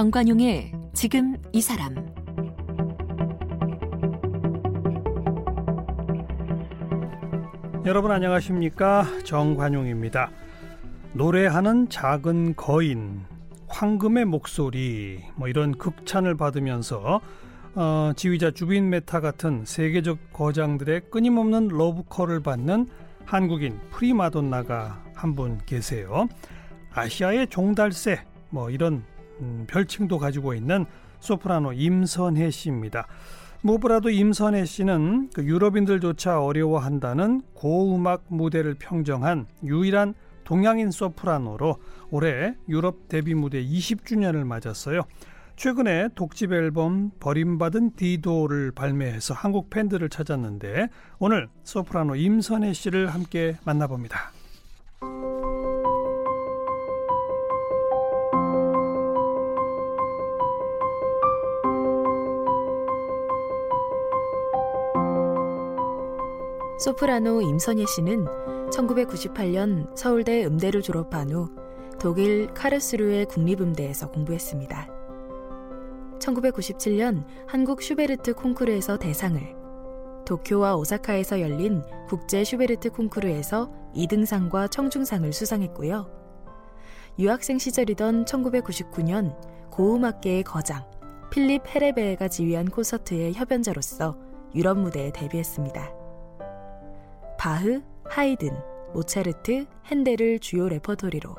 정관용의 지금 이 사람 여러분 안녕하십니까 정관용입니다. 노래하는 작은 거인, 황금의 목소리 뭐 이런 극찬을 받으면서 어, 지휘자 주빈 메타 같은 세계적 거장들의 끊임없는 러브콜을 받는 한국인 프리마돈나가 한 분 계세요. 아시아의 종달새 뭐 이런 음, 별칭도 가지고 있는 소프라노 임선혜 씨입니다. 무엇보다도 임선혜 씨는 그 유럽인들조차 어려워한다는 고음악 무대를 평정한 유일한 동양인 소프라노로 올해 유럽 데뷔 무대 20주년을 맞았어요. 최근에 독집 앨범 버림받은 디도를 발매해서 한국 팬들을 찾았는데 오늘 소프라노 임선혜 씨를 함께 만나봅니다. 소프라노 임선혜 씨는 1998년 서울대 음대를 졸업한 후 독일 카를스루에 국립음대에서 공부했습니다. 1997년 한국 슈베르트 콩쿠르에서 대상을, 도쿄와 오사카에서 열린 국제 슈베르트 콩쿠르에서 2등상과 청중상을 수상했고요. 유학생 시절이던 1999년 고음악계의 거장 필립 헤레베헤가 지휘한 콘서트의 협연자로서 유럽 무대에 데뷔했습니다. 바흐, 하이든, 모차르트, 헨델을 주요 레퍼토리로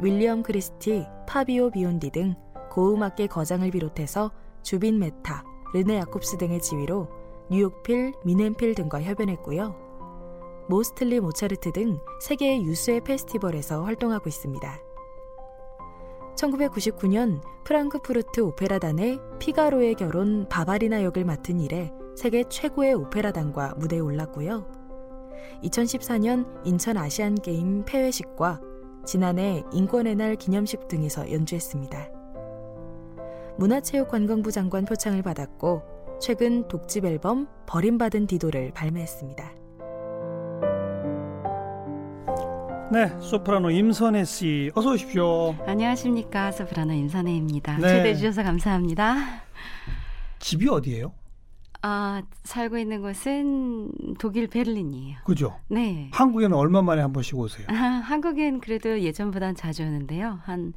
윌리엄 크리스티, 파비오 비온디 등 고음악계 거장을 비롯해서 주빈 메타, 르네 야콥스 등의 지휘로 뉴욕필, 뮌헨필 등과 협연했고요. 모스틀리 모차르트 등 세계 유수의 페스티벌에서 활동하고 있습니다. 1999년 프랑크푸르트 오페라단의 피가로의 결혼 바바리나 역을 맡은 이래 세계 최고의 오페라단과 무대에 올랐고요. 2014년 인천 아시안게임 폐회식과 지난해 인권의 날 기념식 등에서 연주했습니다. 문화체육관광부 장관 표창을 받았고 최근 독집 앨범 버림받은 디도를 발매했습니다. 네, 소프라노 임선혜 씨 어서 오십시오. 안녕하십니까, 소프라노 임선혜입니다. 네. 초대해 주셔서 감사합니다. 집이 어디예요? 아, 살고 있는 곳은 독일 베를린이에요. 그죠? 네. 한국에는 얼마 만에 한 번씩 오세요? 아, 한국엔 그래도 예전보단 자주 오는데요. 한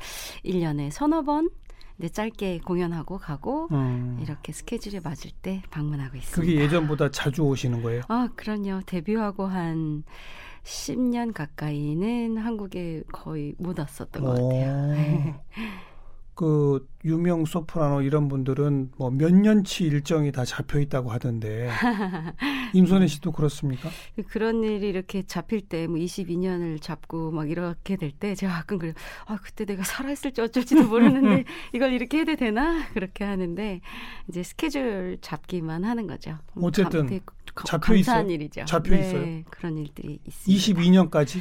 1년에 서너 번 이제 짧게 공연하고 가고 음, 이렇게 스케줄에 맞을 때 방문하고 있습니다. 그게 예전보다 자주 오시는 거예요? 아, 그럼요. 데뷔하고 한 10년 가까이는 한국에 거의 못 왔었던 것 같아요. 그 유명 소프라노 이런 분들은 뭐 몇 년치 일정이 다 잡혀 있다고 하던데 임선혜 씨도 그렇습니까? 그런 일이 이렇게 잡힐 때 뭐 22년을 잡고 막 이렇게 될 때 제가 가끔 그래요. 아 그때 내가 살아 있을지 어쩔지도 모르는데 이걸 이렇게 해도 되나 그렇게 하는데 이제 스케줄 잡기만 하는 거죠. 음, 어쨌든 거- 잡혀 있어요? 일이죠. 잡혀 네, 있어요? 그런 일들이 있습니다. 22년까지?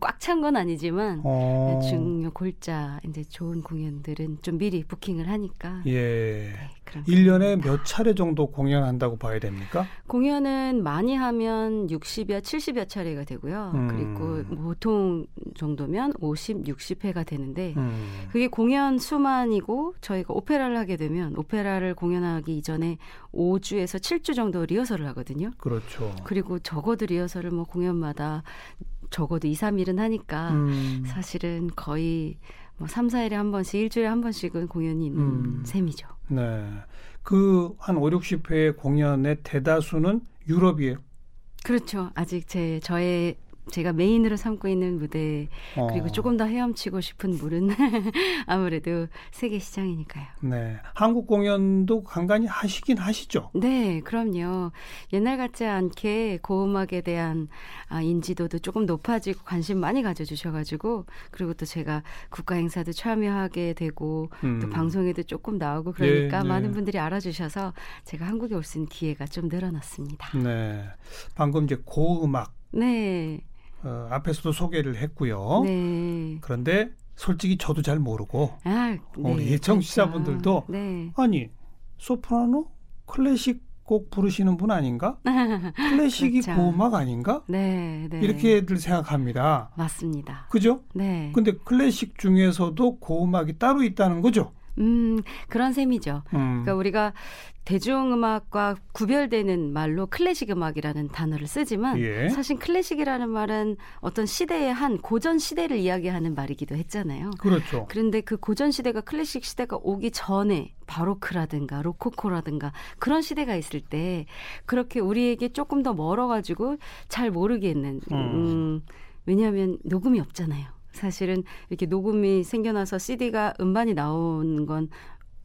꽉찬 건 아니지만 어. 중요 골자 이제 좋은 공연들은 좀 미리 부킹을 하니까 예. 네, 그런 1년에 몇 차례 정도 공연한다고 봐야 됩니까? 공연은 많이 하면 60여 70여 차례가 되고요. 음. 그리고 보통 정도면 50, 60회가 되는데 음. 그게 공연 수만이고 저희가 오페라를 하게 되면 오페라를 공연하기 이전에 5주에서 7주 정도 리허설을 하거든요. 그렇죠. 그리고 적어도 리허설을 뭐 공연마다 적어도 2, 3일은 하니까 음. 사실은 거의 뭐 3, 4일에 한 번씩 일주일에 한 번씩은 공연이 있는 음. 셈이죠. 네. 그 한 5, 60회 공연의 대다수는 유럽이에요. 그렇죠. 아직 제 저의 제가 메인으로 삼고 있는 무대 어. 그리고 조금 더 헤엄치고 싶은 물은 아무래도 세계 시장이니까요. 네. 한국 공연도 간간히 하시긴 하시죠. 네, 그럼요. 옛날 같지 않게 고음악에 대한 아, 인지도도 조금 높아지고 관심 많이 가져주셔가지고 그리고 또 제가 국가 행사도 참여하게 되고 음. 또 방송에도 조금 나오고 그러니까 예, 네. 많은 분들이 알아주셔서 제가 한국에 올 수 있는 기회가 좀 늘어났습니다. 네. 방금 이제 고음악 네, 어, 앞에서도 소개를 했고요. 네. 그런데 솔직히 저도 잘 모르고 아, 우리 청취자분들도 그렇죠. 네. 아니 소프라노 클래식 곡 부르시는 분 아닌가? 클래식이 그렇죠. 고음악 아닌가? 네, 네. 이렇게들 생각합니다. 맞습니다. 그죠? 네. 근데 클래식 중에서도 고음악이 따로 있다는 거죠? 음, 그런 셈이죠. 음. 그러니까 우리가 대중음악과 구별되는 말로 클래식 음악이라는 단어를 쓰지만 예. 사실 클래식이라는 말은 어떤 시대의 한 고전 시대를 이야기하는 말이기도 했잖아요. 그렇죠. 그런데 그 고전 시대가 클래식 시대가 오기 전에 바로크라든가 로코코라든가 그런 시대가 있을 때 그렇게 우리에게 조금 더 멀어가지고 잘 모르겠는 음. 음, 왜냐하면 녹음이 없잖아요. 사실은 이렇게 녹음이 생겨나서 CD가 음반이 나온 건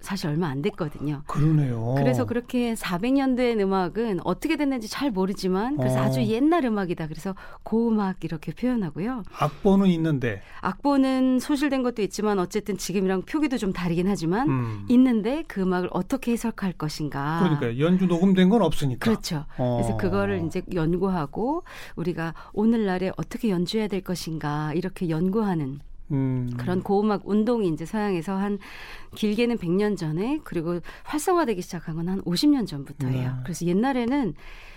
사실 얼마 안 됐거든요. 그러네요. 그래서 그렇게 400년대의 음악은 어떻게 됐는지 잘 모르지만 그래서 어. 아주 옛날 음악이다. 그래서 고음악 이렇게 표현하고요. 악보는 있는데. 악보는 소실된 것도 있지만 어쨌든 지금이랑 표기도 좀 다르긴 하지만 음. 있는데 그 음악을 어떻게 해석할 것인가. 그러니까 연주 녹음된 건 없으니까. 그렇죠. 어. 그래서 그거를 이제 연구하고 우리가 오늘날에 어떻게 연주해야 될 것인가 이렇게 연구하는 음. 그런 고음악 운동이 이제 서양에서 한 길게는 100년 전에 그리고 활성화되기 시작한 건 한 50년 전부터예요. 네. 그래서 옛날에는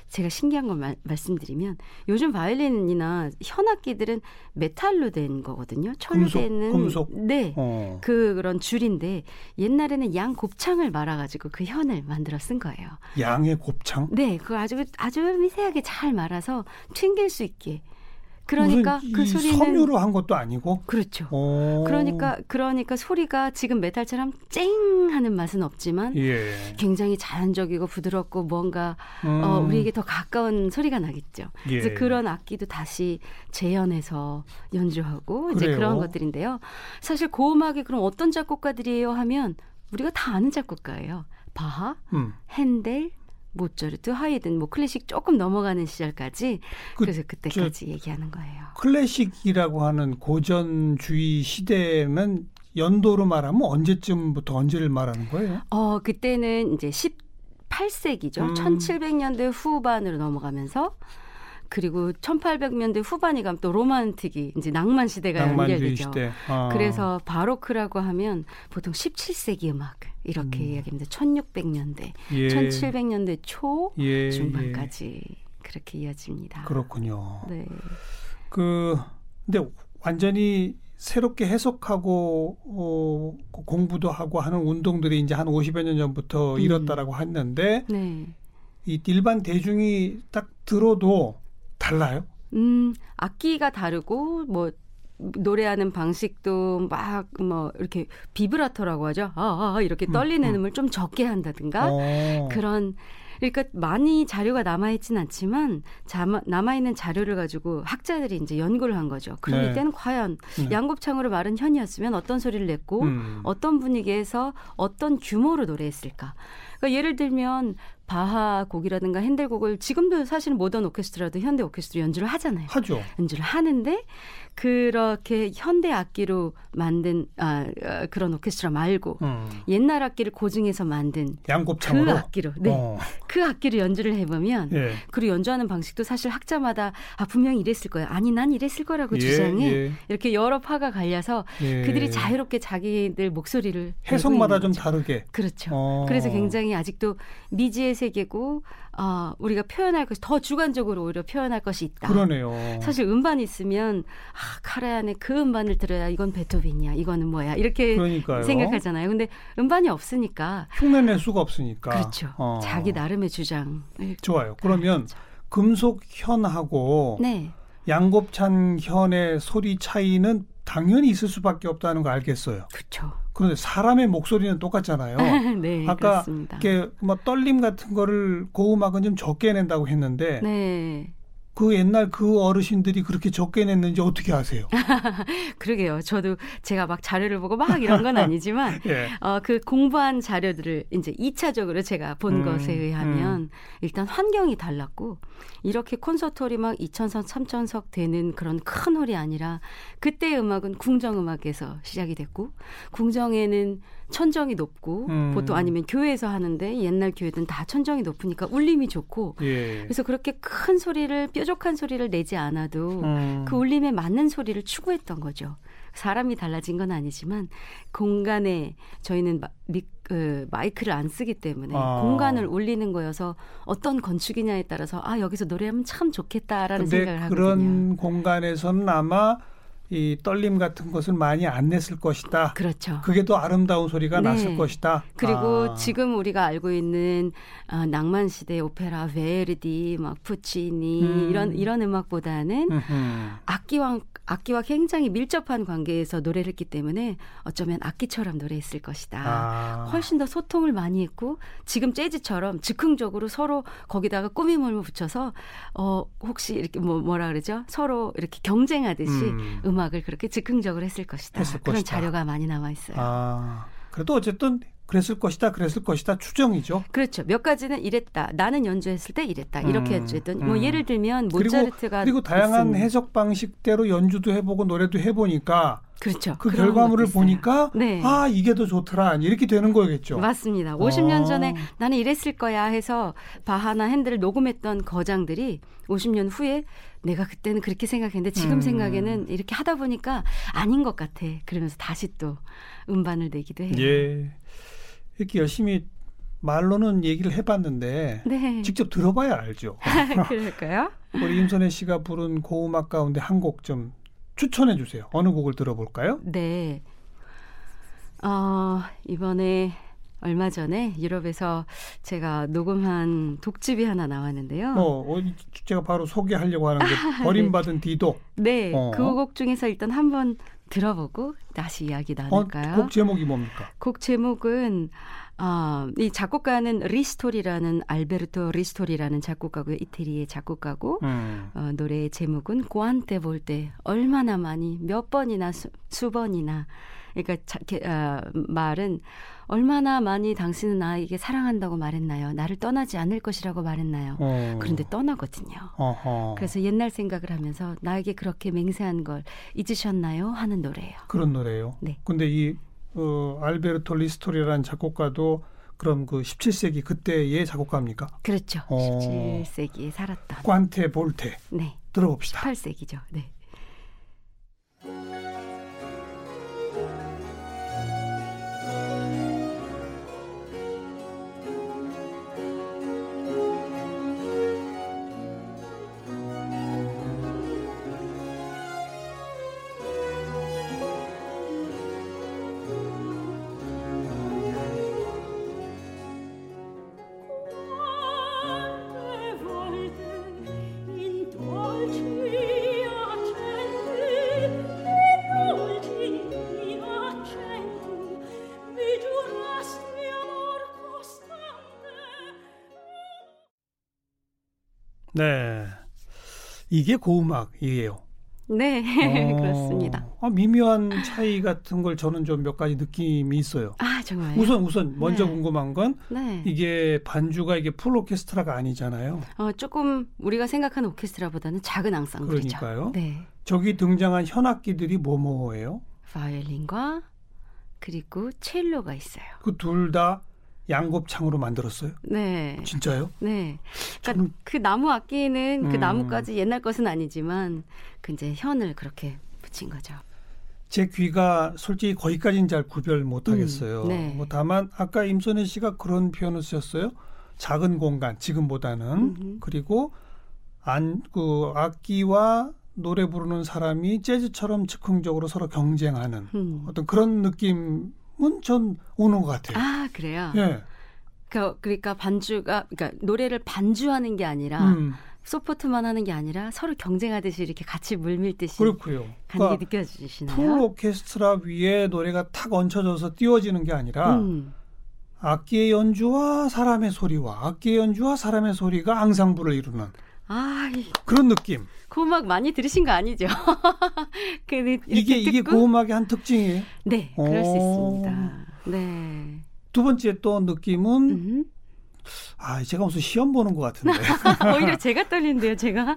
제가 신기한 걸 말, 말씀드리면 요즘 바이올린이나 현악기들은 메탈로 된 거거든요. 철로 되는 금속. 네. 어. 그 그런 줄인데 옛날에는 양 곱창을 말아 가지고 그 현을 만들어 쓴 거예요. 양의 곱창. 네, 그걸 아주 아주 미세하게 잘 말아서 튕길 수 있게. 그러니까 그이 소리는 섬유로 한 것도 아니고. 그렇죠. 어. 그러니까 그러니까 소리가 지금 메탈처럼 쨍 하는 맛은 없지만 예. 굉장히 자연적이고 부드럽고 뭔가 음. 어, 우리에게 더 가까운 소리가 나겠죠. 예. 그래서 그런 악기도 다시 재현해서 연주하고 이제 그래요? 그런 것들인데요. 사실 고음악이 그럼 어떤 작곡가들이에요 하면 우리가 다 아는 작곡가예요. 바하, 음. 핸델, 모차르트, 하이든, 뭐 클래식 조금 넘어가는 시절까지 그, 그, 래서 그때까지 얘기하는 거예요. 클래식이라고 하는 고전주의 시대는 연도로 말하면 언제쯤부터 언제를 말하는 거예요? 어, 그때는 이제 18세기죠. 음. 1700년대 후반으로 넘어가면서 그리고 1800년대 후반이 가면 또 로만틱이 이제 낭만 시대가 낭만주의 연결되죠. 시대. 아. 그래서 바로크라고 하면 보통 17세기 음악 이렇게 음. 이야기합니다. 1600년대, 예. 1700년대 초 예, 중반까지 그렇게 이어집니다. 예. 그렇군요. 네. 그 근데 완전히 새롭게 해석하고 어, 공부도 하고 하는 운동들이 이제 한 50여 년 전부터 음. 일었다라고 했는데 네. 이 일반 대중이 딱 들어도 달라요. 음, 악기가 다르고 뭐 노래하는 방식도 막 뭐 이렇게 비브라토라고 하죠. 아, 아 이렇게 음, 떨리는 음. 음, 을 좀 적게 한다든가 어. 그런 그러니까 많이 자료가 남아 있진 않지만 남아 있는 자료를 가지고 학자들이 이제 연구를 한 거죠. 그럼 네. 이때는 과연 네. 양곱창으로 마른 현이었으면 어떤 소리를 냈고 음. 어떤 분위기에서 어떤 규모로 노래했을까? 그러니까 예를 들면 바하 곡이라든가 핸델 곡을 지금도 사실은 모던 오케스트라도 현대 오케스트라 연주를 하잖아요. 하죠. 연주를 하는데 그렇게 현대 악기로 만든 아, 아, 그런 오케스트라 말고 음. 옛날 악기를 고증해서 만든 양곱창으로. 그 악기로 네. 어. 그 악기를 연주를 해 보면 예. 그리고 연주하는 방식도 사실 학자마다 아 분명히 이랬을 거야 아니 난 이랬을 거라고 예, 주장해 예, 이렇게 여러 파가 갈려서 예. 그들이 자유롭게 자기들 목소리를 해석마다 좀 거죠. 다르게. 그렇죠. 어. 그래서 굉장히 아직도 미지의 세계고 아 우리가 표현할 것이 더 주관적으로 오히려 표현할 것이 있다. 그러네요. 사실 음반 있으면 아 카라얀의 그 음반을 들어야 이건 베토벤이야 이거는 뭐야 이렇게 그러니까요. 생각하잖아요. 근데 음반이 없으니까 흉내낼 수가 없으니까. 그렇죠. 어. 자기 나름의 주장을 좋아요. 그러면 금속 현하고 네. 양곱찬 현의 소리 차이는 당연히 있을 수밖에 없다는 거 알겠어요. 그렇죠. 그런데 사람의 목소리는 똑같잖아요. 네, 아까 그렇습니다. 이렇게 뭐 떨림 같은 거를 고음악은 좀 적게 낸다고 했는데 네. 그 옛날 그 어르신들이 그렇게 적게 냈는지 어떻게 아세요? 그러게요. 저도 제가 막 자료를 보고 막 이런 건 아니지만 예. 어, 그 공부한 자료들을 이제 2차적으로 제가 본 음, 것에 의하면 일단 환경이 달랐고 이렇게 콘서트홀이 막 2천석, 3천석 되는 그런 큰 홀이 아니라 그때 음악은 궁정 음악에서 시작이 됐고 궁정에는 천정이 높고 음. 보통 아니면 교회에서 하는데 옛날 교회든 다 천정이 높으니까 울림이 좋고 예. 그래서 그렇게 큰 소리를 뾰족한 소리를 내지 않아도 음. 그 울림에 맞는 소리를 추구했던 거죠. 사람이 달라진 건 아니지만 공간에 저희는 마, 미, 그 마이크를 안 쓰기 때문에 아. 공간을 울리는 거여서 어떤 건축이냐에 따라서 아 여기서 노래하면 참 좋겠다라는 생각을 그런 하거든요. 공간에서는 아마 이 떨림 같은 것을 많이 안 냈을 것이다. 그렇죠. 그게 더 아름다운 소리가 네. 났을 것이다. 그리고 아. 지금 우리가 알고 있는 어, 낭만 시대 오페라 베르디, 막 푸치니 음. 이런 이런 음악보다는 음흠. 악기와 악기와 굉장히 밀접한 관계에서 노래를 했기 때문에 어쩌면 악기처럼 노래했을 것이다. 아. 훨씬 더 소통을 많이 했고 지금 재즈처럼 즉흥적으로 서로 거기다가 꾸밈을 붙여서 어 혹시 이렇게 뭐 뭐라 그러죠? 서로 이렇게 경쟁하듯이 음. 음. 악을 그렇게 즉흥적으로 했을 것이다. 했을 그런 것이다. 자료가 많이 남아 있어요. 아. 그래도 어쨌든 그랬을 것이다. 그랬을 것이다. 추정이죠. 그렇죠. 몇 가지는 이랬다. 나는 연주했을 때 이랬다. 이렇게 음, 연주했던. 음. 뭐 예를 들면 그리고- 모차르트가 그리고 다양한 무슨- 해석 방식대로 연주도 해보고 노래도 해보니까 그렇죠. 그 결과물을. 보니까 네. 아 이게 더 좋더라 이렇게 되는 거겠죠. 맞습니다. 50년 어. 전에 나는 이랬을 거야 해서 바하나 핸들을 녹음했던 거장들이 50년 후에 내가 그때는 그렇게 생각했는데 지금 음. 생각에는 이렇게 하다 보니까 아닌 것 같아. 그러면서 다시 또 음반을 내기도 해요. 예. 이렇게 열심히 말로는 얘기를 해봤는데 네. 직접 들어봐야 알죠. 그럴까요? 우리 임선혜 씨가 부른 고음악 가운데 한 곡 좀 추천해 주세요. 어느 곡을 들어볼까요? 네. 어, 이번에 얼마 전에 유럽에서 제가 녹음한 독집이 하나 나왔는데요. 어, 어, 제가 바로 소개하려고 하는 게 버림받은 디도. 네, 어. 그곡 중에서 일단 한번 들어보고 다시 이야기 어, 나눌까요? 곡 제목이 뭡니까? 곡 제목은 어, 이 작곡가는 리스토리라는 알베르토 리스토리라는 작곡가고요. 이태리의 작곡가고 음. 어, 노래의 제목은 Quante volte 얼마나 많이 몇 번이나 수, 수 번이나 그러니까 자, 게, 어, 말은 얼마나 많이 당신은 나에게 사랑한다고 말했나요? 나를 떠나지 않을 것이라고 말했나요? 어. 그런데 떠나거든요. 어허. 그래서 옛날 생각을 하면서 나에게 그렇게 맹세한 걸 잊으셨나요? 하는 노래예요. 그런 노래예요. 네. 근데 이 어, 알베르토 리스토리라는 작곡가도 그럼 그 17세기 그때의 작곡가입니까? 그렇죠. 어. 17세기에 살았던. Quante volte 네. 들어봅시다. 18세기죠. 네. 네. 이게 고음악이에요. 네. 어, 그렇습니다. 아, 미묘한 차이 같은 걸 저는 좀 몇 가지 느낌이 있어요. 아, 정말요? 우선 우선 먼저 네. 궁금한 건 네. 이게 반주가 이게 풀 오케스트라가 아니잖아요. 어, 조금 우리가 생각하는 오케스트라보다는 작은 앙상블이죠. 그러니까요. 네. 저기 등장한 현악기들이 뭐뭐예요? 바이올린과 그리고 첼로가 있어요. 그 둘 다 양곱창으로 만들었어요? 네. 진짜요? 네. 그러니까 저는 그 나무 악기는 그 음. 나무까지 옛날 것은 아니지만 그 이제 현을 그렇게 붙인 거죠. 제 귀가 솔직히 거기까지는 잘 구별 못 하겠어요. 음, 네. 뭐 다만 아까 임선혜 씨가 그런 표현을 쓰셨어요. 작은 공간 지금보다는 음흠. 그리고 안 그 악기와 노래 부르는 사람이 재즈처럼 즉흥적으로 서로 경쟁하는 음. 어떤 그런 느낌은 전 오는 것 같아요. 아, 그래요? 예. 그, 그러니까 반주가 그러니까 노래를 반주하는 게 아니라 음, 소포트만 하는 게 아니라 서로 경쟁하듯이 이렇게 같이 물밀듯이 그렇고요. 가는 게 그러니까 느껴지시나요? 풀 오케스트라 위에 노래가 탁 얹혀져서 띄워지는 게 아니라 음. 악기의 연주와 사람의 소리와 악기의 연주와 사람의 소리가 앙상블을 이루는 아, 이 그런 느낌. 고음악 많이 들으신 거 아니죠? 근데 이렇게 이게 이게 듣고 고음악의 한 특징이에요. 네, 그럴 수 오. 있습니다. 네. 두 번째 또 느낌은 음. 아 제가 무슨 시험 보는 것 같은데 오히려 제가 떨리는데요, 제가.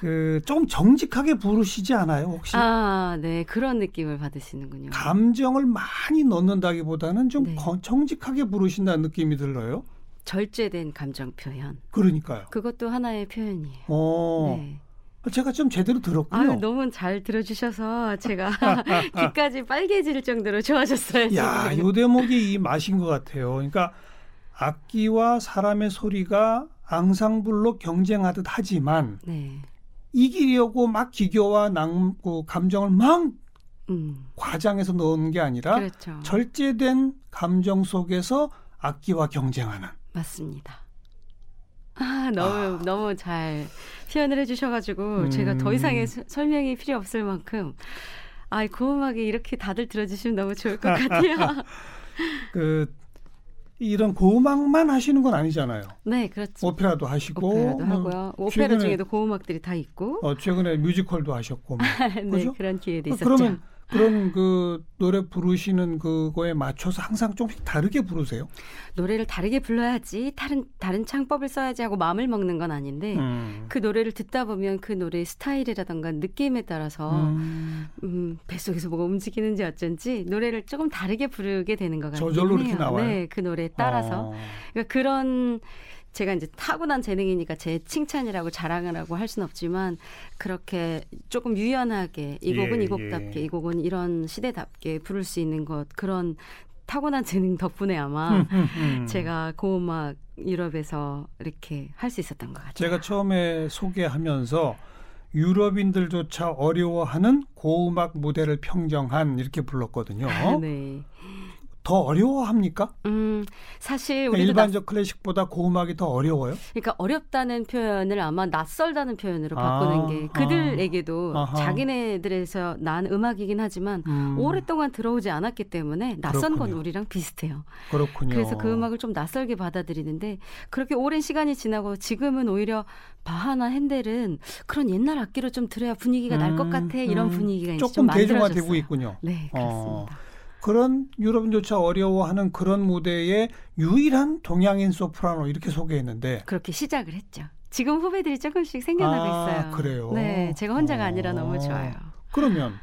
그 조금 정직하게 부르시지 않아요 혹시? 아, 네. 그런 느낌을 받으시는군요. 감정을 많이 넣는다기보다는 좀 네. 거- 정직하게 부르신다는 느낌이 들어요. 절제된 감정 표현. 그러니까요. 그것도 하나의 표현이에요. 어, 네. 제가 좀 제대로 들었군요. 아유, 너무 잘 들어주셔서 제가 귀까지 빨개질 정도로 좋아졌어요. 야. 요 대목이 이 맛인 것 같아요. 그러니까 악기와 사람의 소리가 앙상블로 경쟁하듯 하지만 네. 이기려고 막 기교와 낭, 그 감정을 막 음. 과장해서 넣은 게 아니라 그렇죠. 절제된 감정 속에서 악기와 경쟁하는. 맞습니다. 아, 너무 너무 잘 표현을 해 주셔 가지고 음. 제가 더 이상의 서- 설명이 필요 없을 만큼 아, 그 음악이 이렇게 다들 들어 주시면 너무 좋을 것 같아요. 그 이런 고음악만 하시는 건 아니잖아요. 네, 그렇죠. 오페라도 하시고 오페라도 뭐 하고요. 오페라 최근에- 중에도 고음악들이 다 있고. 어, 최근에 뮤지컬도 하셨고 뭐. 네, 그죠? 그런 기회도 어, 있었죠. 그러면 그런 그 노래 부르시는 그거에 맞춰서 항상 조금씩 다르게 부르세요? 노래를 다르게 불러야지 다른 다른 창법을 써야지 하고 마음을 먹는 건 아닌데 음. 그 노래를 듣다 보면 그 노래의 스타일이라던가 느낌에 따라서 음. 음, 뱃속에서 뭐가 움직이는지 어쩐지 노래를 조금 다르게 부르게 되는 것 같아요. 저절로 이렇게 나와요? 네, 그 노래에 따라서. 어. 그러니까 그런 제가 이제 타고난 재능이니까 제 칭찬이라고 자랑을 하고 할 수는 없지만 그렇게 조금 유연하게 이 곡은 예, 이 곡답게 예. 이 곡은 이런 시대답게 부를 수 있는 것 그런 타고난 재능 덕분에 아마 음, 음, 음. 제가 고음악 유럽에서 이렇게 할 수 있었던 것 같아요. 제가 처음에 소개하면서 유럽인들조차 어려워하는 고음악 무대를 평정한 이렇게 불렀거든요. 아, 네. 더 어려워합니까? 음, 사실 그러니까 우리도 일반적 클래식보다 고음악이 더 어려워요? 그러니까 어렵다는 표현을 아마 낯설다는 표현으로 아, 바꾸는 게 그들에게도 아하. 자기네들에서 난 음악이긴 하지만 음, 오랫동안 들어오지 않았기 때문에 낯선 건 그렇군요. 우리랑 비슷해요. 그렇군요. 그래서 그 음악을 좀 낯설게 받아들이는데 그렇게 오랜 시간이 지나고 지금은 오히려 바하나 핸델은 그런 옛날 악기로 좀 들어야 분위기가 날것 음, 같아 이런 음. 분위기가 조금 좀 대중화되고. 있군요. 네, 어. 그렇습니다. 그런 유럽인조차 어려워하는 그런 무대에 유일한 동양인 소프라노 이렇게 소개했는데 그렇게 시작을 했죠. 지금 후배들이 조금씩 생겨나고 아, 있어요. 그래요? 네, 제가 혼자가 아니라 어. 너무 좋아요. 그러면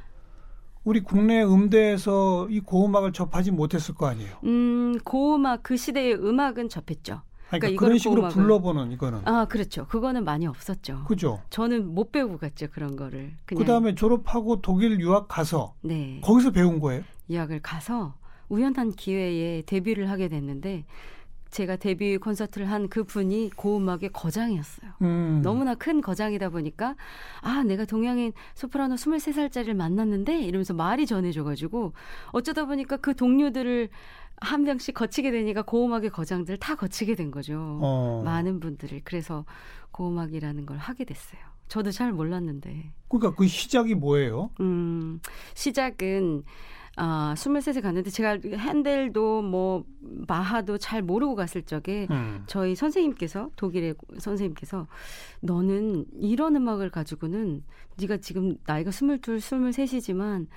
우리 국내 음대에서 이 고음악을 접하지 못했을 거 아니에요. 음, 고음악 그 시대의 음악은 접했죠. 그러니까 그러니까 그런 식으로 불러보는 이거는 아, 그렇죠. 그거는 많이 없었죠. 그죠. 저는 못 배우고 갔죠 그런 거를. 그 다음에 졸업하고 독일 유학 가서 네 거기서 배운 거예요. 유학을 가서 우연한 기회에 데뷔를 하게 됐는데 제가 데뷔 콘서트를 한 그 분이 고음악의 거장이었어요. 음. 너무나 큰 거장이다 보니까 아 내가 동양인 소프라노 23살짜리를 만났는데 이러면서 말이 전해져가지고 어쩌다 보니까 그 동료들을 한 명씩 거치게 되니까 고음악의 거장들 다 거치게 된 거죠. 어. 많은 분들을 그래서 고음악이라는 걸 하게 됐어요. 저도 잘 몰랐는데. 그러니까 그 시작이 뭐예요? 음, 시작은 아, 23세 갔는데 제가 핸델도 뭐 마하도 잘 모르고 갔을 적에 음. 저희 선생님께서 독일의 선생님께서 너는 이런 음악을 가지고는 네가 지금 나이가 22, 23이지만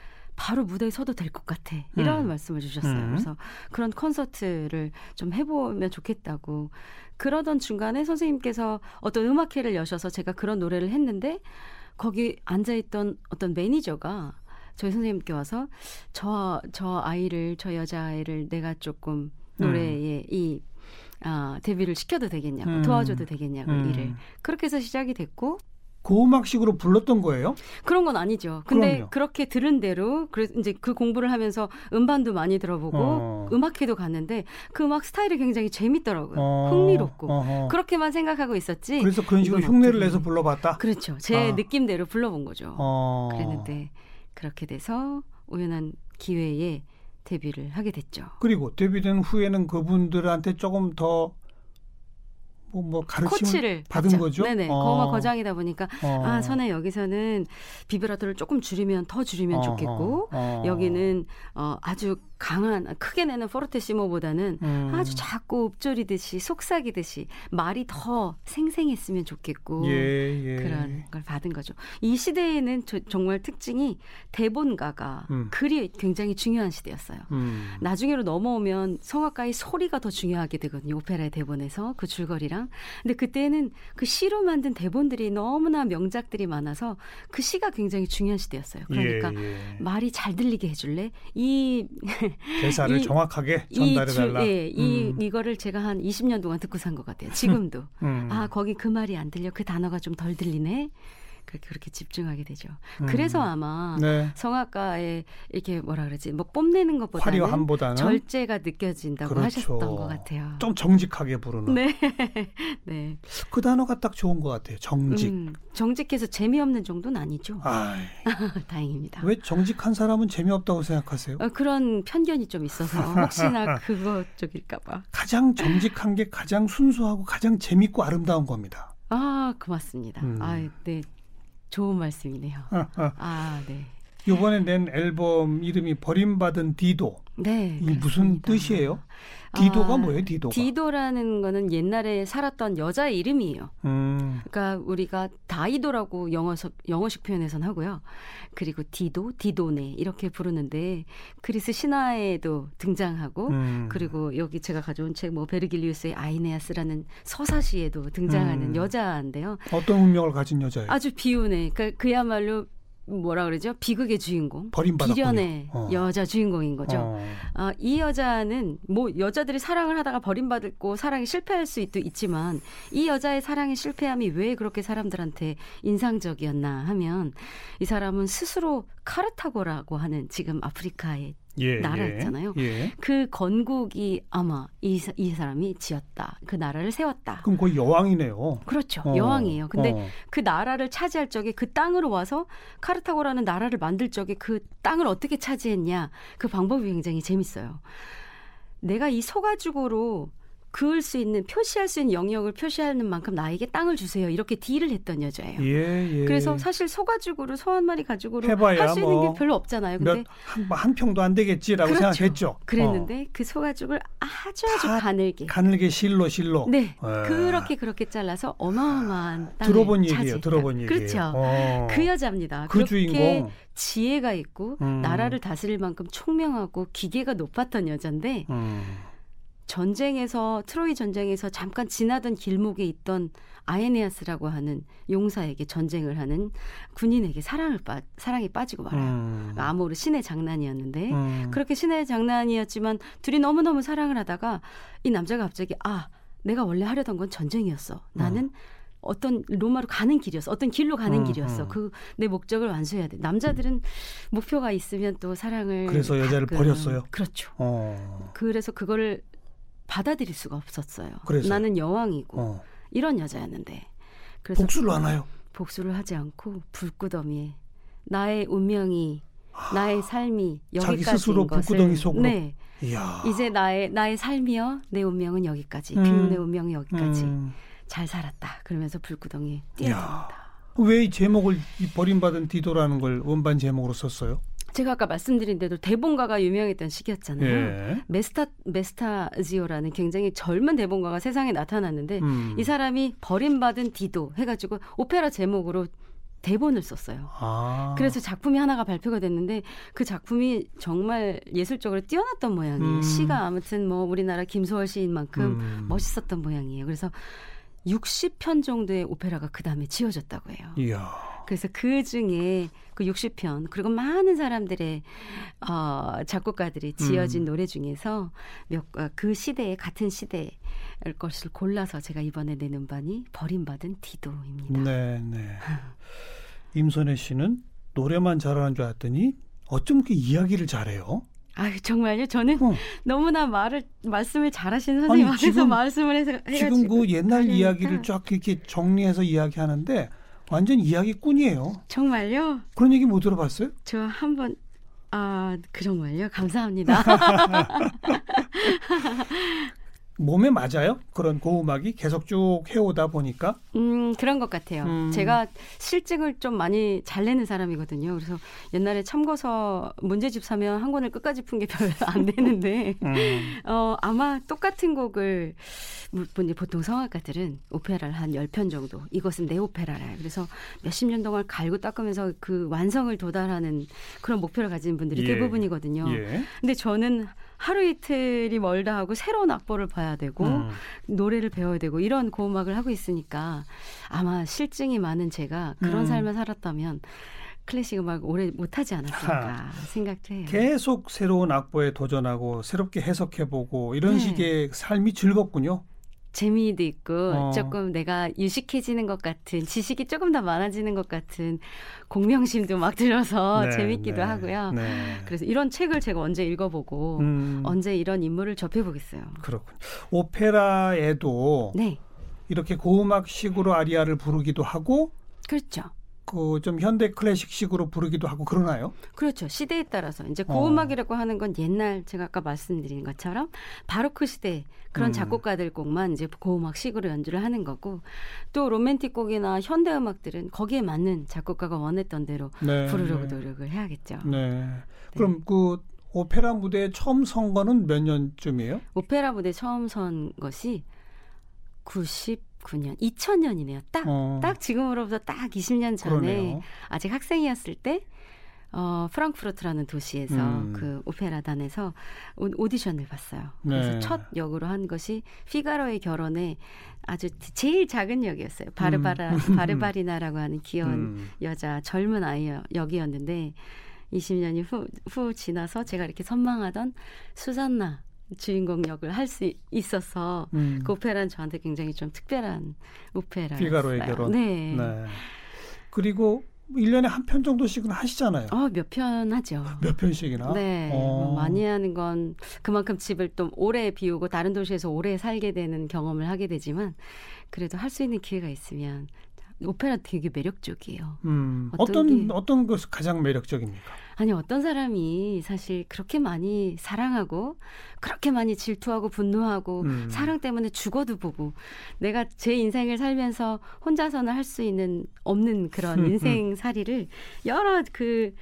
바로 무대에 서도 될 것 같아. 이런 음. 말씀을 주셨어요. 음. 그래서 그런 콘서트를 좀 해보면 좋겠다고. 그러던 중간에 선생님께서 어떤 음악회를 여셔서 제가 그런 노래를 했는데 거기 앉아있던 어떤 매니저가 저희 선생님께 와서 저, 저 아이를, 저 여자아이를 내가 조금 노래에 이, 아, 데뷔를 시켜도 되겠냐고, 음. 도와줘도 되겠냐고, 음. 일을. 그렇게 해서 시작이 됐고, 고음악식으로 불렀던 거예요? 그런 건 아니죠. 근데 그럼요. 그렇게 들은 대로 그래서 이제 그 공부를 하면서 음반도 많이 들어보고 어. 음악회도 갔는데 그 음악 스타일이 굉장히 재밌더라고요. 어. 흥미롭고 어허. 그렇게만 생각하고 있었지. 그래서 그런 식으로 흉내를 내서 불러봤다. 그렇죠. 제 아. 느낌대로 불러본 거죠. 어. 그랬는데 그렇게 돼서 우연한 기회에 데뷔를 하게 됐죠. 그리고 데뷔된 후에는 그분들한테 조금 더 뭐, 뭐 가르침을 코치를 받은 받죠. 거죠. 네네. 어. 고음악 거장이다 보니까 어. 아 선에 여기서는 비브라토를 조금 줄이면 더 줄이면 어허. 좋겠고 어. 여기는 어, 아주 강한 크게 내는 포르테시모보다는 음. 아주 작고 읊조리듯이 속삭이듯이 말이 더 생생했으면 좋겠고 예, 예. 그런 걸 받은 거죠. 이 시대에는 저- 정말 특징이 대본가가 음. 글이 굉장히 중요한 시대였어요. 음. 나중에로 넘어오면 성악가의 소리가 더 중요하게 되거든요. 오페라의 대본에서 그 줄거리랑. 근데 그때는 그 시로 만든 대본들이 너무나 명작들이 많아서 그 시가 굉장히 중요한 시대였어요. 그러니까 예, 예. 말이 잘 들리게 해줄래? 이 대사를 이- 정확하게 이 전달해 줄- 달라. 예, 이 음. 이거를 제가 한 20년 동안 듣고 산 것 같아요. 지금도. 음. 아, 거기 그 말이 안 들려. 그 단어가 좀 덜 들리네. 그렇게, 그렇게 집중하게 되죠. 음. 그래서 아마 네. 성악가에 이렇게 뭐라 그러지 뭐 뽐내는 것보다는 화려함보다는 절제가 느껴진다고 그렇죠. 하셨던 것 같아요. 좀 정직하게 부르는 네, 네. 그 단어가 딱 좋은 것 같아요. 정직. 음, 정직해서 재미없는 정도는 아니죠. 다행입니다. 왜 정직한 사람은 재미없다고 생각하세요? 어, 그런 편견이 좀 있어서 혹시나 그거 쪽일까봐. 가장 정직한 게 가장 순수하고 가장 재밌고 아름다운 겁니다. 아, 고맙습니다. 음. 아, 네. 좋은 말씀이네요. 아, 네. 이번에 낸 앨범 이름이 버림받은 디도. 네. 이 무슨. 뜻이에요? 디도가 아, 뭐예요? 디도가? 디도라는 거는 옛날에 살았던 여자 의 이름이에요. 음, 그러니까 우리가 다이도라고 영어서, 영어식 표현에선 하고요. 그리고 디도, 디도네 이렇게 부르는데 그리스 신화에도 등장하고 음. 그리고 여기 제가 가져온 책 뭐 베르길리우스의 아이네아스라는 서사시에도 등장하는 음. 여자인데요. 어떤 운명을 가진 여자예요? 아주 비운의 그러니까 그야말로 뭐라 그러죠? 비극의 주인공. 버림받았군요. 비련의 어. 여자 주인공인 거죠. 어. 아, 이 여자는 뭐 여자들이 사랑을 하다가 버림받고 사랑이 실패할 수도 있지만 이 여자의 사랑의 실패함이 왜 그렇게 사람들한테 인상적이었나 하면 이 사람은 스스로 카르타고라고 하는 지금 아프리카의 예, 나라 예. 예. 그 건국이 아마 이, 사- 이 사람이 지었다. 그 나라를 세웠다. 그럼 거의 여왕이네요. 그렇죠. 어. 여왕이에요. 근데 어. 그 나라를 차지할 적에 그 땅으로 와서 카르타고라는 나라를 만들 적에 그 땅을 어떻게 차지했냐 그 방법이 굉장히 재밌어요. 내가 이 소가죽으로 그을 수 있는 표시할 수 있는 영역을 표시하는 만큼 나에게 땅을 주세요. 이렇게 딜을 했던 여자예요. 예, 예. 그래서 사실 소가죽으로 소 한 마리 가죽으로 할 수 있는 뭐 게 별로 없잖아요. 근데 몇 한 한 평도 안 되겠지라고 그렇죠. 생각했죠. 그랬는데 그 소가죽을 아주 아주 다 가늘게 어. 가늘게 실로 실로. 네 예. 그렇게 그렇게 잘라서 어마어마한 땅을 들어본 얘기예요. 들어본 얘기예요. 그렇죠. 어. 그 여자입니다. 그 주인공. 지혜가 있고 음. 나라를 다스릴 만큼 총명하고 기계가 높았던 여잔데 음. 전쟁에서 트로이 전쟁에서 잠깐 지나던 길목에 있던 아에네아스라고 하는 용사에게 전쟁을 하는 군인에게 사랑을 빠, 사랑에 빠지고 말아요. 음. 아모르 신의 장난이었는데 음. 그렇게 신의 장난이었지만 둘이 너무너무 사랑을 하다가 이 남자가 갑자기 아 내가 원래 하려던 건 전쟁이었어. 나는 어떤 로마로 가는 길이었어. 어떤 길로 가는 음, 길이었어. 음. 그내 목적을 완수해야 돼. 남자들은 목표가 있으면 또 사랑을 그래서 여자를 버렸어요? 그렇죠. 어. 그래서 그거를 받아들일 수가 없었어요. 그래서요? 나는 여왕이고 어. 이런 여자였는데 그래서 복수를 하나요? 복수를 하지 않고 불구덩이에 나의 운명이 나의 삶이 아, 자기 여기까지인 스스로 것을 불구덩이 속으로? 네 이야. 이제 나의 나의 삶이여 내 운명은 여기까지 음. 비운의 운명이 여기까지 음. 잘 살았다 그러면서 불구덩이에. 뛰어듭니다. 왜 이 제목을 이 버림받은 디도라는 걸 음반 제목으로 썼어요? 제가 아까 말씀드린 대로 대본가가 유명했던 시기였잖아요. 예. 메스타 메타스타지오라는 굉장히 젊은 대본가가 세상에 나타났는데 음. 이 사람이 버림받은 디도 해가지고 오페라 제목으로 대본을 썼어요. 아. 그래서 작품이 하나가 발표가 됐는데 그 작품이 정말 예술적으로 뛰어났던 모양이에요. 음. 시가 아무튼 뭐 우리나라 김소월 시인만큼 음. 멋있었던 모양이에요. 그래서 60편 정도의 오페라가 그 다음에 지어졌다고 해요. 이야. 그래서 그 중에 그 60편 그리고 많은 사람들의 어, 작곡가들이 지어진 음. 노래 중에서 몇 그 시대의 같은 시대의 것을 골라서 제가 이번에 내는 반이 버림받은 디도입니다. 네, 네. 임선혜 씨는 노래만 잘하는 줄 알았더니 어쩜 그렇게 이야기를 잘해요? 아유 정말요? 저는 어. 너무나 말을 말씀을 잘하시는 선생님 아니, 앞에서 지금- 말씀을 해서 해가지고 지금 그 옛날 그러니까. 이야기를 쫙 이렇게 정리해서 이야기하는데 완전 이야기꾼이에요. 정말요? 그런 얘기 못 들어봤어요? 저 한번 아, 그 정말요? 감사합니다. 몸에 맞아요? 그런 고음악이 계속 쭉 해오다 보니까 음, 그런 것 같아요. 음. 제가 실증을 좀 많이 잘 내는 사람이거든요. 그래서 옛날에 참고서 문제집 사면 한 권을 끝까지 푼 게 별로 안 되는데, 음, 어, 아마 똑같은 곡을, 뭐, 뭐, 보통 성악가들은 오페라를 한 10편 정도, 이것은 내 오페라라. 그래서 몇십 년 동안 갈고 닦으면서 그 완성을 도달하는 그런 목표를 가진 분들이 예. 대부분이거든요. 예. 근데 저는 하루 이틀이 멀다 하고 새로운 악보를 봐야 되고, 음. 노래를 배워야 되고 이런 고음악을 하고 있으니까 아마 실증이 많은 제가 그런 음. 삶을 살았다면 클래식 음악 오래 못하지 않았을까 생각도 해요. 계속 새로운 악보에 도전하고 새롭게 해석해보고 이런 네. 식의 삶이 즐겁군요. 재미도 있고 어. 조금 내가 유식해지는 것 같은 지식이 조금 더 많아지는 것 같은 공명심도 막 들어서 네, 재밌기도 네, 하고요. 네. 그래서 이런 책을 제가 언제 읽어보고 음, 언제 이런 인물을 접해보겠어요. 그렇군. 오페라에도 네, 이렇게 고음악식으로 아리아를 부르기도 하고 그렇죠. 그 좀 현대 클래식식으로 부르기도 하고 그러나요? 그렇죠. 시대에 따라서 이제 어. 고음악이라고 하는 건 옛날 제가 아까 말씀드린 것처럼 바로크 시대 그런 음. 작곡가들 곡만 이제 고음악식으로 연주를 하는 거고 또 로맨틱 곡이나 현대 음악들은 거기에 맞는 작곡가가 원했던 대로 네. 부르려고 네. 노력을 해야겠죠. 네. 그럼 그 오페라 무대에 처음 선 거는 몇 년쯤이에요? 오페라 무대 처음 선 것이 99년, 2000년이네요. 딱, 어, 딱 지금으로부터 딱 20년 전에 그러네요. 아직 학생이었을 때 어, 프랑크푸르트라는 도시에서 음. 그 오페라단에서 오, 오디션을 봤어요. 그래서 네. 첫 역으로 한 것이 피가로의 결혼에 아주 제일 작은 역이었어요. 바르바라 바르바리나라고 하는 귀여운 음. 여자 젊은 아이 역이었는데 20년이 후, 후 지나서 제가 이렇게 선망하던 수잔나 주인공 역을 할 수 있어서 음. 그 오페라는 저한테 굉장히 좀 특별한 오페라였어요. 피가로의 결혼. 네. 네. 그리고 1년에 한 편 정도씩은 하시잖아요. 어, 몇 편 하죠. 몇 편씩이나? 네, 어. 뭐 많이 하는 건 그만큼 집을 또 오래 비우고 다른 도시에서 오래 살게 되는 경험을 하게 되지만 그래도 할 수 있는 기회가 있으면 오페라 되게 매력적이에요. 음, 어떤 어떤 게- 어떤 것이 가장 매력적입니까? 아니 어떤 사람이 사실 그렇게 많이 사랑하고 그렇게 많이 질투하고 분노하고 음. 사랑 때문에 죽어도 보고 내가 제 인생을 살면서 혼자서는 할 수 있는 없는 그런 인생 살이를 여러 그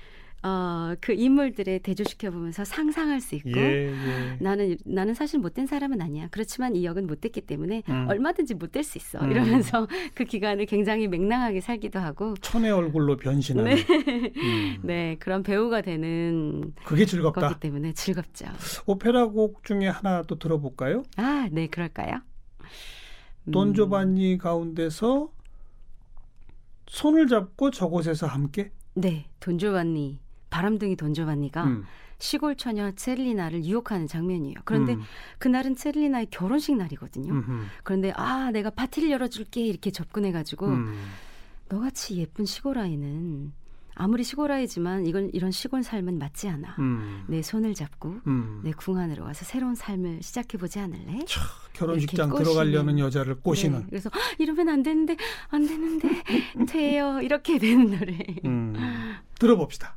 어, 그 인물들에 대조시켜 보면서 상상할 수 있고 예, 예. 나는 나는 사실 못된 사람은 아니야. 그렇지만 이 역은 못됐기 때문에 음. 얼마든지 못될 수 있어. 음. 이러면서 그 기간을 굉장히 맹랑하게 살기도 하고 천의 얼굴로 변신하는. 음, 네 그런 배우가 되는 그게 즐겁다. 거기 때문에 즐겁죠. 오페라 곡 중에 하나 또 들어볼까요? 아, 네, 그럴까요? 음, 돈조반니 가운데서 손을 잡고 저곳에서 함께. 네, 돈 조반니, 바람둥이 돈조반니가 음, 시골 처녀 체릴리나를 유혹하는 장면이에요. 그런데 음, 그날은 체릴리나의 결혼식 날이거든요. 음흠, 그런데 아, 내가 파티를 열어줄게 이렇게 접근해가지고 음, 너같이 예쁜 시골 아이는 아무리 시골 아이지만 이건 이런 시골 삶은 맞지 않아. 음, 내 손을 잡고 음. 내 궁 안으로 와서 새로운 삶을 시작해 보지 않을래? 차, 결혼식장 들어가려는. 여자를 꼬시는. 네, 그래서 "헉, 이러면 안 되는데 안 되는데 돼요 이렇게 되는 노래. 음, 들어봅시다.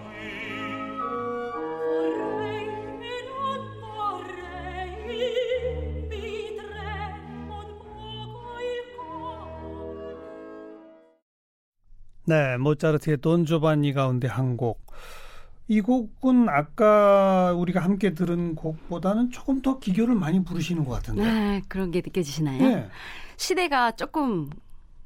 네, 모차르트의 돈 조반니 가운데 한 곡. 이 곡은 아까 우리가 함께 들은 곡보다는 조금 더 기교를 많이 부르시는 것 같은데. 아, 그런 게 느껴지시나요? 네. 시대가 조금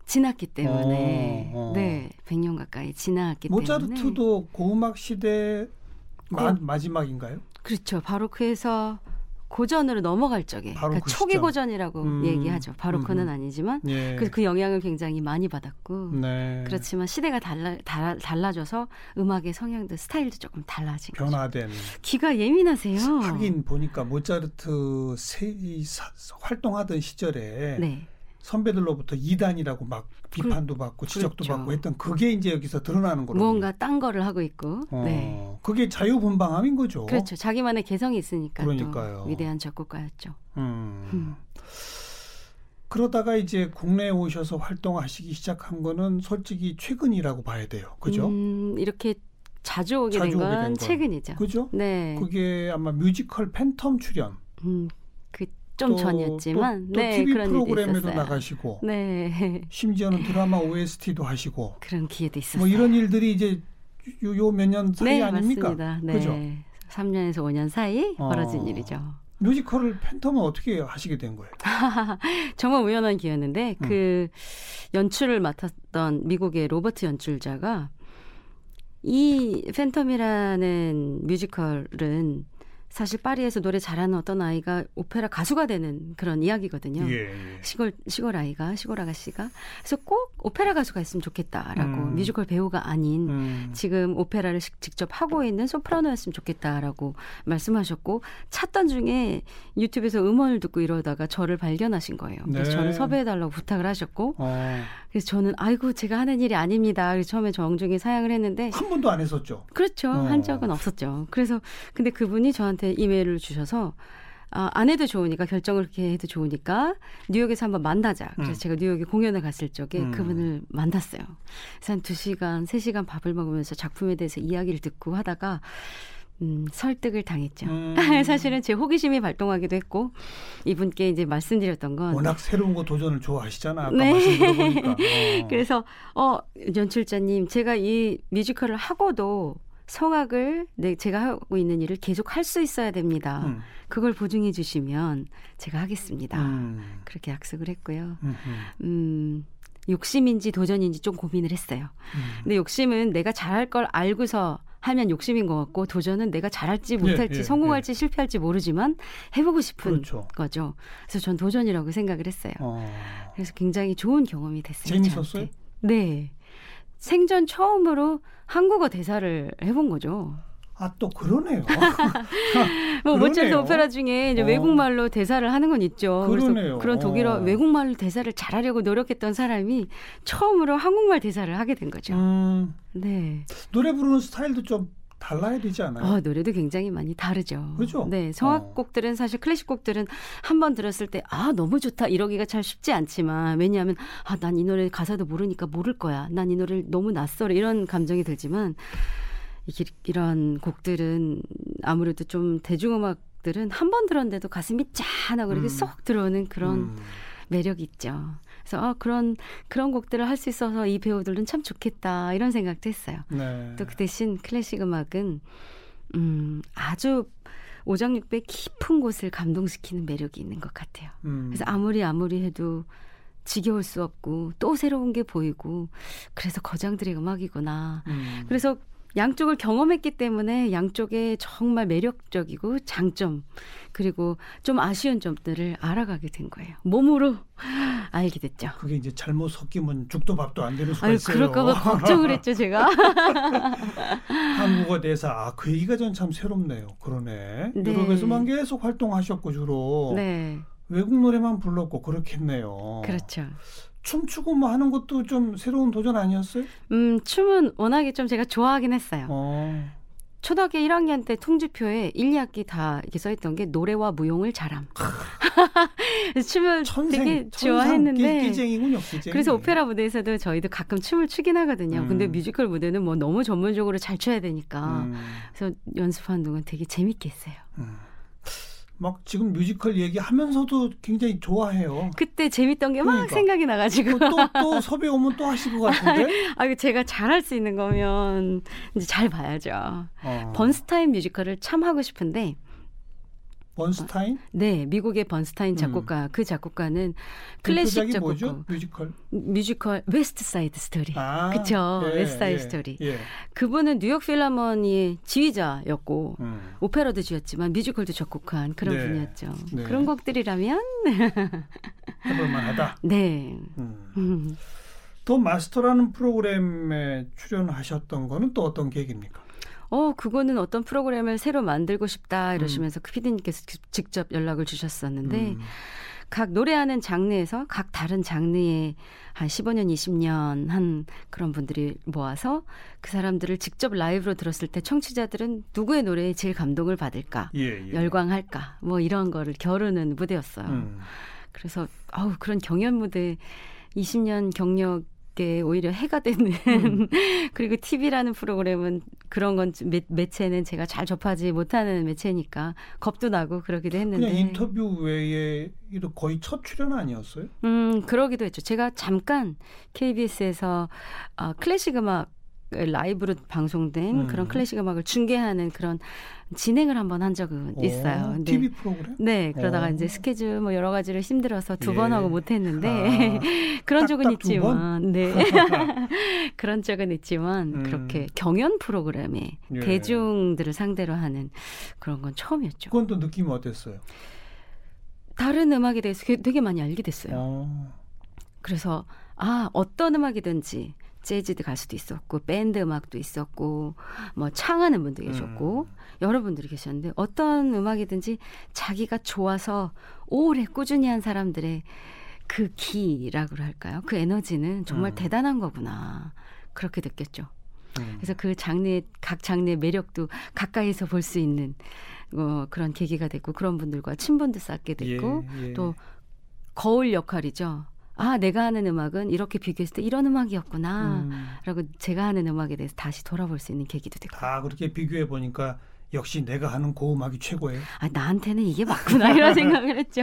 지났기 때문에 어, 어. 네 100년 가까이 지났기 때문에 모차르트도 고음악 시대 마, 고- 마지막인가요? 그렇죠 바로크에서 고전으로 넘어갈 적에 그러니까 그 초기 시점. 고전이라고 음, 얘기하죠 바로크는 음흠. 아니지만 예. 그래서 그 영향을 굉장히 많이 받았고 네. 그렇지만 시대가 달라, 달라, 달라져서 음악의 성향도 스타일도 조금 달라진 거죠. 변화된. 귀가 예민하세요. 하긴 보니까 모차르트 세, 활동하던 시절에 네. 선배들로부터 이단이라고 막 비판도 받고 지적도 그렇죠. 받고 했던 그게 이제 여기서 드러나는 거로. 무언가 딴 거를 하고 있고. 어, 네. 그게 자유분방함인 거죠. 그렇죠. 자기만의 개성이 있으니까 그러니까요. 또 위대한 작곡가였죠. 음. 음. 그러다가 이제 국내에 오셔서 활동하시기 시작한 거는 솔직히 최근이라고 봐야 돼요. 그죠? 음, 이렇게 자주 오게 된건 건. 최근이죠. 그죠? 네. 그게 아마 뮤지컬 팬텀 출연. 음, 그 좀 또- 전이었지만 또, 또 네, TV 그런 프로그램에도. 나가시고 네. 심지어는 드라마 OST도 하시고 그런 기회도 있었어요. 뭐 이런 일들이 이제 요 몇 년 사이 네, 아닙니까? 맞습니다. 네. 그죠? 3년에서 5년 사이 어. 벌어진 일이죠. 뮤지컬을 팬텀은 어떻게 하시게 된 거예요? 정말 우연한 기회였는데 음. 그 연출을 맡았던 미국의 로버트 연출자가 이 팬텀이라는 뮤지컬은 사실 파리에서 노래 잘하는 어떤 아이가 오페라 가수가 되는 그런 이야기거든요. 예, 예. 시골 시골 아이가 시골 아가씨가 그래서 꼭 오페라 가수가 있으면 좋겠다라고 음. 뮤지컬 배우가 아닌 음. 지금 오페라를 시- 직접 하고 있는 소프라노였으면 좋겠다라고 말씀하셨고 찾던 중에 유튜브에서 음원을 듣고 이러다가 저를 발견하신 거예요. 그래서 네. 저를 섭외해달라고 부탁을 하셨고 어, 그래서 저는 아이고 제가 하는 일이 아닙니다. 그래서 처음에 정중히 사양을 했는데 한 번도 안 했었죠. 그렇죠. 어. 한 적은 없었죠. 그래서 근데 그분이 저한테 이메일을 주셔서 아, 안 해도 좋으니까 결정을 그렇게 해도 좋으니까 뉴욕에서 한번 만나자. 그래서 음. 제가 뉴욕에 공연을 갔을 적에 음. 그분을 만났어요. 그래서 한 2시간, 3시간 밥을 먹으면서 작품에 대해서 이야기를 듣고 하다가 음, 설득을 당했죠. 음. 사실은 제 호기심이 발동하기도 했고 이분께 이제 말씀드렸던 건 워낙 새로운 거 도전을 좋아하시잖아. 아까 네. 말씀. 어. 그래서 어 연출자님 제가 이 뮤지컬을 하고도 성악을 네, 제가 하고 있는 일을 계속 할 수 있어야 됩니다. 음. 그걸 보증해 주시면 제가 하겠습니다. 음. 그렇게 약속을 했고요. 음. 음. 음, 욕심인지 도전인지 좀 고민을 했어요. 음. 근데 욕심은 내가 잘할 걸 알고서 하면 욕심인 것 같고 도전은 내가 잘할지 못할지 예, 성공할지 실패할지 모르지만 해보고 싶은 그렇죠. 거죠. 그래서 전 도전이라고 생각을 했어요. 어. 그래서 굉장히 좋은 경험이 됐어요. 재밌었어요? 저한테. 네. 생전 처음으로 한국어 대사를 해본 거죠. 아, 또 그러네요. 뭐 모차르트. 오페라 중에 이제 어. 외국말로 대사를 하는 건 있죠. 그러네요. 그런 독일어 어. 외국말로 대사를 잘하려고 노력했던 사람이 처음으로 한국말 대사를 하게 된 거죠. 음, 네. 노래 부르는 스타일도 좀 달라야 되지 않아요? 어, 노래도 굉장히 많이 다르죠. 그죠? 네, 어. 성악곡들은 사실 클래식 곡들은 한 번 들었을 때 아 너무 좋다 이러기가 참 쉽지 않지만 왜냐하면 아 난 이 노래 가사도 모르니까 모를 거야. 난 이 노래를 너무 낯설어 이런 감정이 들지만 이, 이런 곡들은 아무래도 좀 대중음악들은 한 번 들었는데도 가슴이 짠하고 이렇게 음. 쏙 들어오는 그런 음. 매력이 있죠. 그래서 아, 그런 그런 곡들을 할 수 있어서 이 배우들은 참 좋겠다 이런 생각도 했어요. 네. 또그 대신 클래식 음악은 음, 아주 오장육부의 깊은 곳을 감동시키는 매력이 있는 것 같아요. 음. 그래서 아무리 아무리 해도 지겨울 수 없고 또 새로운 게 보이고 그래서 거장들의 음악이구나. 음. 그래서 양쪽을 경험했기 때문에 양쪽의 정말 매력적이고 장점 그리고 좀 아쉬운 점들을 알아가게 된 거예요. 몸으로 알게 됐죠. 그게 이제 잘못 섞이면 죽도 밥도 안 되는 수가 아유 있어요. 그럴까봐 걱정을 했죠 제가. 한국어 대사 아, 그 얘기가 전 참 새롭네요. 그러네. 네. 유럽에서만 계속 활동하셨고 주로 네, 외국 노래만 불렀고 그렇겠네요. 그렇죠. 춤추고 뭐 하는 것도 좀 새로운 도전 아니었어요? 음, 춤은 워낙에 좀 제가 좋아하긴 했어요. 어. 초등학교 1학년 때 통지표에 1, 2학기 다 이렇게 써있던 게 노래와 무용을 잘함. 춤을 천생 되게 좋아했는데. 끼, 끼쟁이군요. 끼쟁이. 그래서 오페라 무대에서도 저희도 가끔 춤을 추긴 하거든요. 음. 근데 뮤지컬 무대는 뭐 너무 전문적으로 잘 춰야 되니까. 음, 그래서 연습하는 동안 되게 재밌게 했어요. 음. 막 지금 뮤지컬 얘기하면서도 굉장히 좋아해요. 그때 재밌던 게막 그러니까. 생각이 나가지고. 또, 또 섭외 오면 또 하실 것 같은데? 아, 제가 잘할 수 있는 거면 이제 잘 봐야죠. 어. 번스타인 뮤지컬을 참 하고 싶은데 번스타인? 네, 미국의 번스타인 작곡가 그 작곡가는 클래식 대표작이 작곡가 뭐죠? 뮤지컬. 뮤지컬 웨스트 사이드 스토리. 아, 그쵸. 예, 웨스트 사이드 예, 스토리. 예. 그분은 뉴욕 필하모니의 지휘자였고 음. 오페라도 지었지만 뮤지컬도 작곡한 그런 네. 분이었죠. 네. 그런 곡들이라면 해볼 만하다. 네. 음. 음. 더 마스터라는 프로그램에 출연하셨던 거는 또 어떤 계기입니까? 어, 그거는 어떤 프로그램을 새로 만들고 싶다 음. 이러시면서 그 피디님께서 직접 연락을 주셨었는데 음. 각 노래하는 장르에서 각 다른 장르에 한 15년, 20년 한 그런 분들이 모아서 그 사람들을 직접 라이브로 들었을 때 청취자들은 누구의 노래에 제일 감동을 받을까? 예, 예. 열광할까? 뭐 이런 거를 겨루는 무대였어요. 음. 그래서 아우 그런 경연 무대 20년 경력 에 오히려 해가 되는 음. 그리고 TV라는 프로그램은 그런 건 매, 매체는 제가 잘 접하지 못하는 매체니까 겁도 나고 그러기도 했는데 그냥 인터뷰 외에 거의 첫 출연 아니었어요? 음 그러기도 했죠. 제가 잠깐 KBS에서 어, 클래식 음악 그 라이브로 방송된 음. 그런 클래식 음악을 중계하는 그런 진행을 한번 한 적은 있어요. 오, 근데 TV 프로그램? 네, 그러다가 오. 이제 스케줄 뭐 여러 가지로 힘들어서 두번 예. 하고 못 했는데 아, 그런 적은 있지만 네. 그런 적은 있지만 음. 그렇게 경연 프로그램에 예. 대중들을 상대로 하는 그런 건 처음이었죠. 그건 또 느낌이 어땠어요? 다른 음악에 대해서 되게- 많이 알게 됐어요. 어. 그래서 아 어떤 음악이든지 재즈도 갈 수도 있었고 밴드 음악도 있었고 뭐 창하는 분도 계셨고 음. 여러분들이 계셨는데 어떤 음악이든지 자기가 좋아서 오래 꾸준히 한 사람들의 그 기라고 할까요? 그 에너지는 정말 음. 대단한 거구나 그렇게 느꼈죠. 음. 그래서 그 장르 각 장르의 매력도 가까이서 볼 수 있는 어, 그런 계기가 됐고 그런 분들과 친분도 쌓게 됐고 예, 예. 또 거울 역할이죠. 아, 내가 하는 음악은 이렇게 비교했을 때 이런 음악이었구나. 음. 라고 제가 하는 음악에 대해서 다시 돌아볼 수 있는 계기도 됐고. 다 그렇게 비교해 보니까 역시 내가 하는 고음악이 최고예요. 아, 나한테는 이게 맞구나. 이런 생각을 했죠.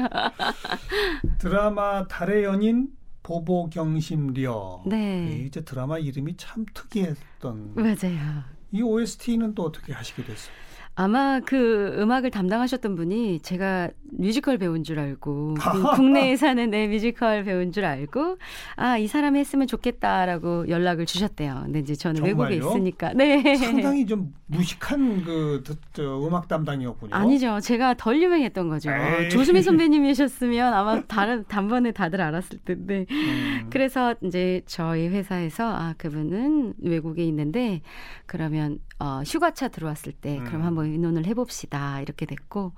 드라마 달의 연인 보보경심려. 네. 이제 드라마 이름이 참 특이했던. 맞아요. 이 OST는 또 어떻게 하시게 됐어요? 아마 그 음악을 담당하셨던 분이 제가 뮤지컬 배운 줄 알고 그 국내에 사는 내 뮤지컬 배운 줄 알고 아 이 사람이 했으면 좋겠다라고 연락을 주셨대요. 근데 이제 저는 외국에 정말요? 있으니까 네 상당히 좀 무식한 그 드- 저 음악 담당이었군요. 아니죠. 제가 덜 유명했던 거죠. 에이. 조수미 선배님이셨으면 아마 다른 단번에 다들 알았을 텐데. 음. 그래서 이제 저희 회사에서 아 그분은 외국에 있는데 그러면 어, 휴가차 들어왔을 때 음. 그럼 한번 의논을 해봅시다 이렇게 됐고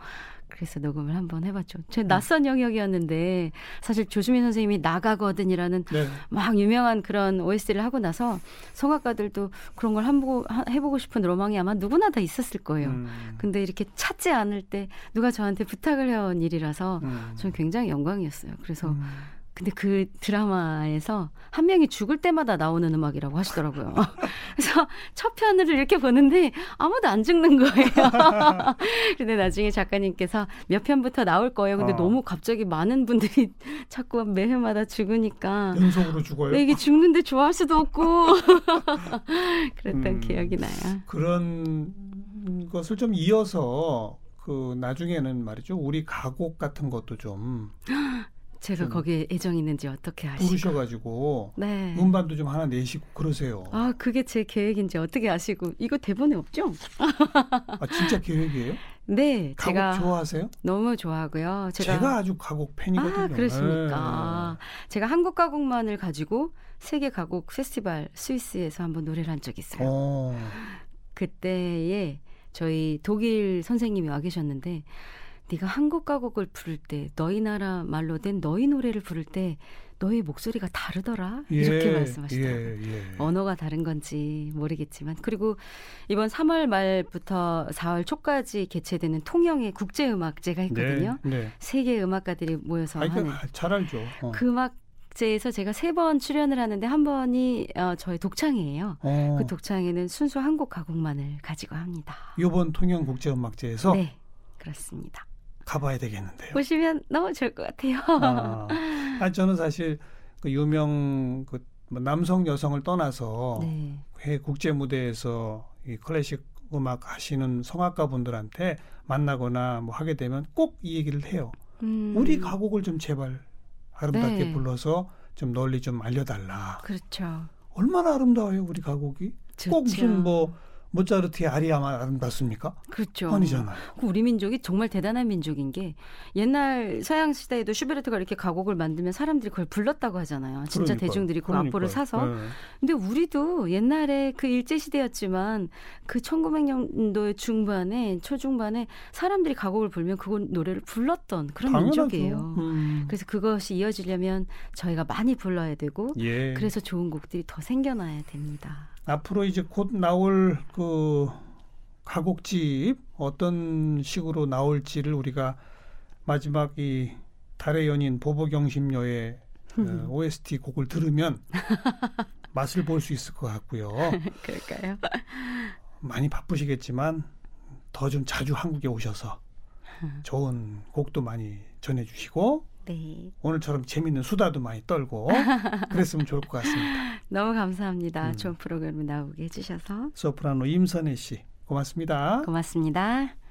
그래서 녹음을 한번 해봤죠. 제 음. 낯선 영역이었는데 사실 조수미 선생님이 나가거든이라는 네. 막 유명한 그런 OST를 하고 나서 성악가들도 그런 걸 한보, 하- 해보고 싶은 로망이 아마 누구나 다 있었을 거예요. 음. 근데 이렇게 찾지 않을 때 누가 저한테 부탁을 해온 일이라서 음. 저는 굉장히 영광이었어요. 그래서 음. 근데 그 드라마에서 한 명이 죽을 때마다 나오는 음악이라고 하시더라고요. 그래서 첫 편을 이렇게 보는데 아무도 안 죽는 거예요. 근데 나중에 작가님께서 몇 편부터 나올 거예요. 근데 어. 너무 갑자기 많은 분들이 자꾸 매 회마다 죽으니까 연속으로 죽어요. 네, 이게 죽는데 좋아할 수도 없고 그랬던 음. 기억이 나요. 그런 것을 좀 이어서 그 나중에는 말이죠. 우리 가곡 같은 것도 좀 제가 좀 거기에 애정 있는지 어떻게 아시고? 부르셔가지고 네. 음반도 좀 하나 내시고 그러세요. 아, 그게 제 계획인지 어떻게 아시고? 이거 대본에 없죠? 아, 진짜 계획이에요? 네, 가곡 제가 좋아하세요? 너무 좋아하고요. 제가, 제가, 아주 가곡 팬이거든요. 아, 그러십니까? 네. 제가 한국 가곡만을 가지고 세계 가곡 페스티벌 스위스에서 한번 노래를 한 적이 있어요. 어, 그때에 저희 독일 선생님이 와 계셨는데 네가 한국 가곡을 부를 때 너희 나라 말로 된 너희 노래를 부를 때 너의 목소리가 다르더라 이렇게 말씀하시더라고요. 예, 예. 언어가 다른 건지 모르겠지만 그리고 이번 3월 말부터 4월 초까지 개최되는 통영의 국제 음악제가 있거든요. 네, 네. 세계 음악가들이 모여서 아, 하는 잘 알죠. 어. 그 음악 제에서 제가 세 번 출연을 하는데 한 번이 어, 저희 독창이에요. 어, 그 독창에는 순수 한국 가곡만을 가지고 합니다. 이번 통영 국제음악제에서 네, 그렇습니다. 가봐야 되겠는데요. 보시면 너무 좋을 것 같아요. 아, 아, 저는 사실 그 유명 그뭐 남성 여성을 떠나서 네. 해외 국제 무대에서 이 클래식 음악 하시는 성악가 분들한테 만나거나 뭐 하게 되면 꼭 이 얘기를 해요. 음, 우리 가곡을 좀 제발 아름답게 네. 불러서 좀 널리 좀 알려달라. 그렇죠. 얼마나 아름다워요 우리 가곡이? 꼭 좋죠. 무슨 뭐 모차르트의 아리아만 아름답습니까? 그렇죠. 아니잖아요. 그 우리 민족이 정말 대단한 민족인 게 옛날 서양 시대에도 슈베르트가 이렇게 가곡을 만들면 사람들이 그걸 불렀다고 하잖아요. 진짜 그러니까요. 대중들이 그 그러니까요. 악보를 사서. 네. 근데 우리도 옛날에 그 일제 시대였지만 그 1900년도의 중반에 초중반에 사람들이 가곡을 불면 그건 노래를 불렀던 그런 당연하죠. 민족이에요. 음. 그래서 그것이 이어지려면 저희가 많이 불러야 되고 예. 그래서 좋은 곡들이 더 생겨나야 됩니다. 앞으로 이제 곧 나올 그 가곡집 어떤 식으로 나올지를 우리가 마지막 이 달의 연인 보보경심녀의 어, OST 곡을 들으면 맛을 볼 수 있을 것 같고요. 그럴까요? 많이 바쁘시겠지만 더 좀 자주 한국에 오셔서 좋은 곡도 많이 전해주시고 네. 오늘처럼 재밌는 수다도 많이 떨고 그랬으면 좋을 것 같습니다. 너무 감사합니다. 음. 좋은 프로그램 나오게 해주셔서 소프라노 임선혜 씨 고맙습니다. 고맙습니다.